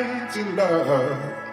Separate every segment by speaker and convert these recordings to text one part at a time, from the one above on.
Speaker 1: unrequited love.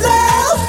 Speaker 2: Love,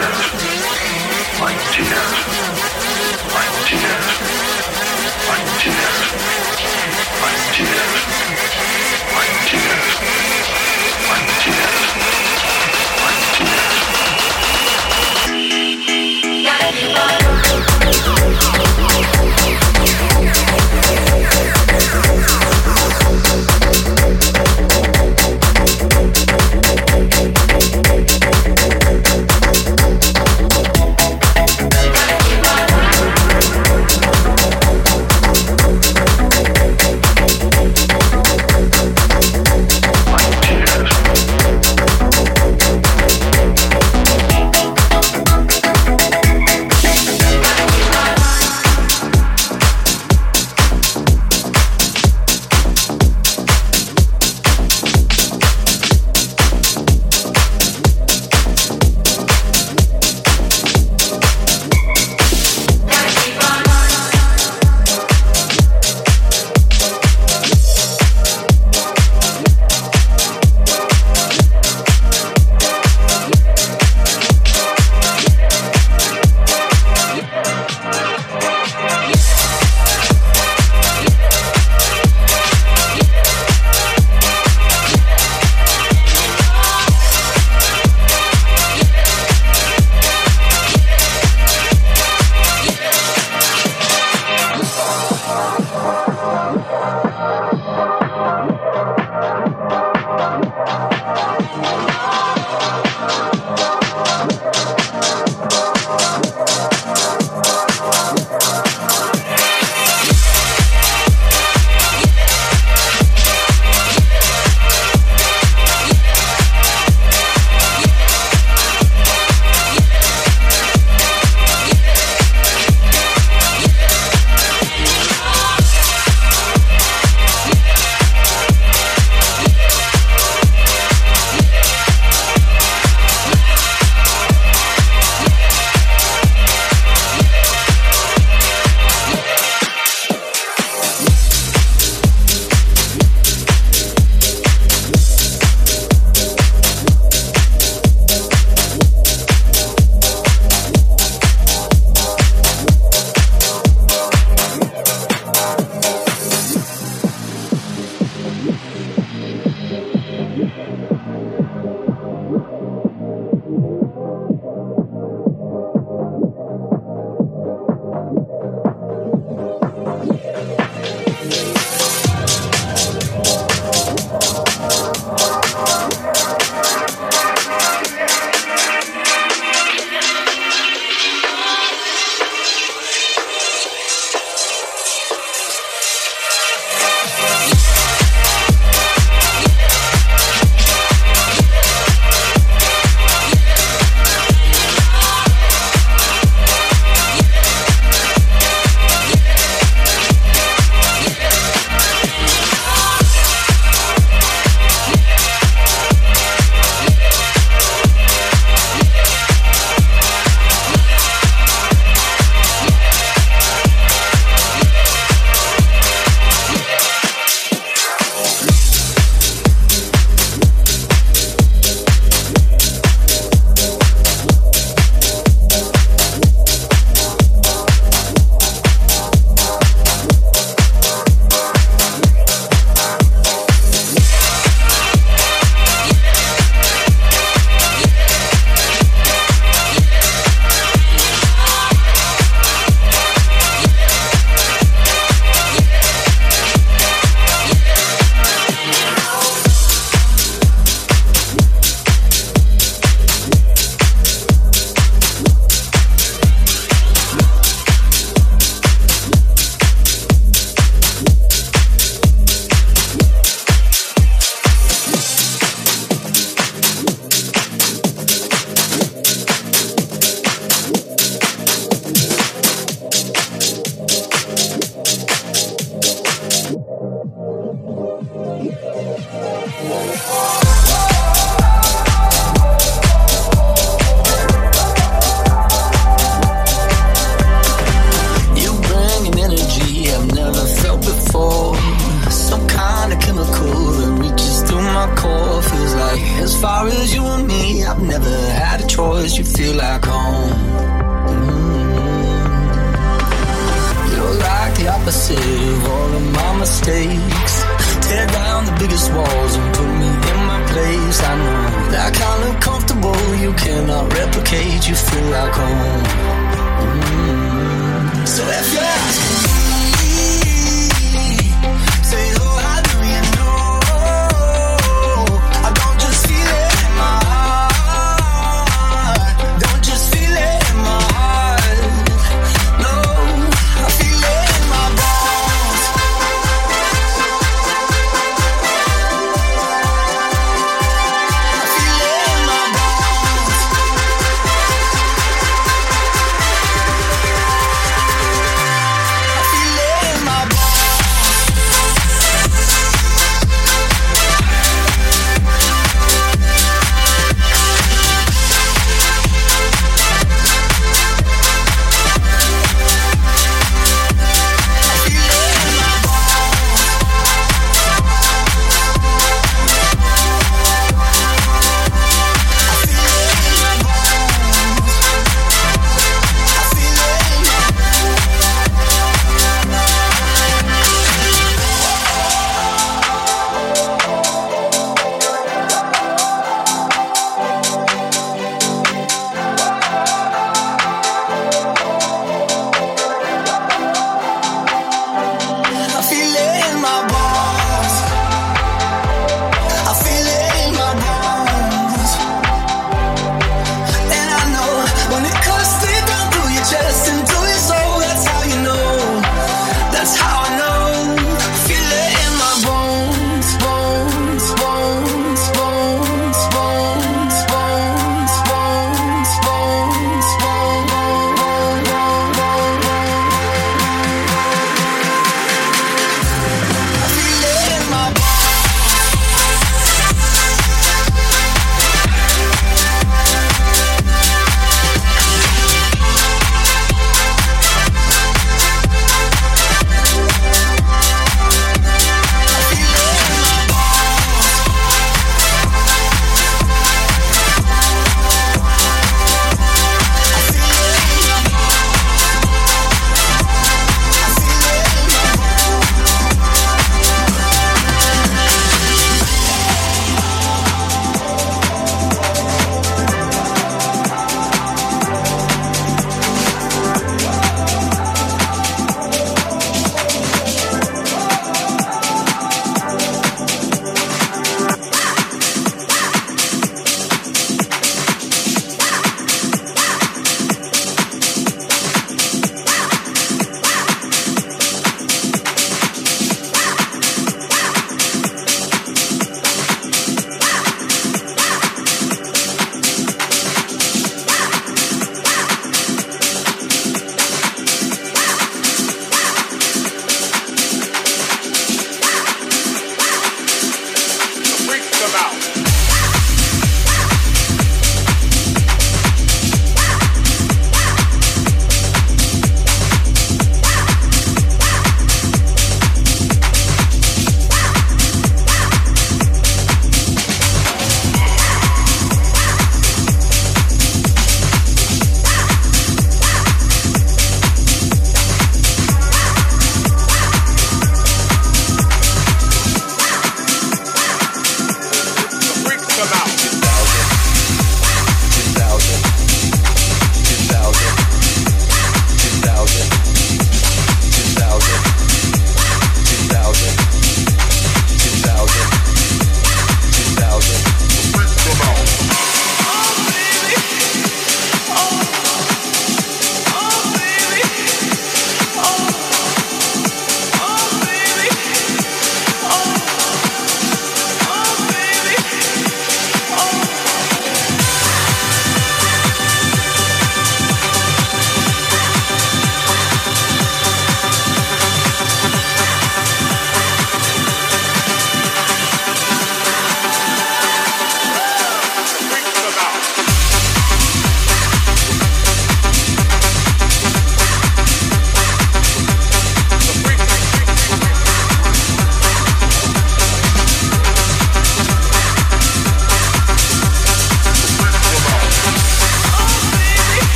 Speaker 2: my
Speaker 3: tears. My tears. My tears. My tears. my tears.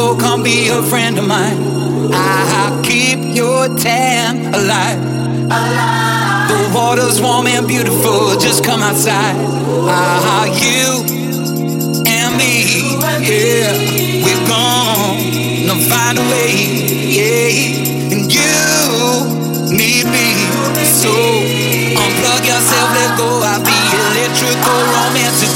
Speaker 3: go, come be a friend
Speaker 4: of
Speaker 5: mine. I'll keep your tan alive. The water's warm and beautiful, just come outside. Ah, you and me, yeah, we're gonna find a way, yeah. And you need me, so unplug yourself, let go I'll be electrical romance.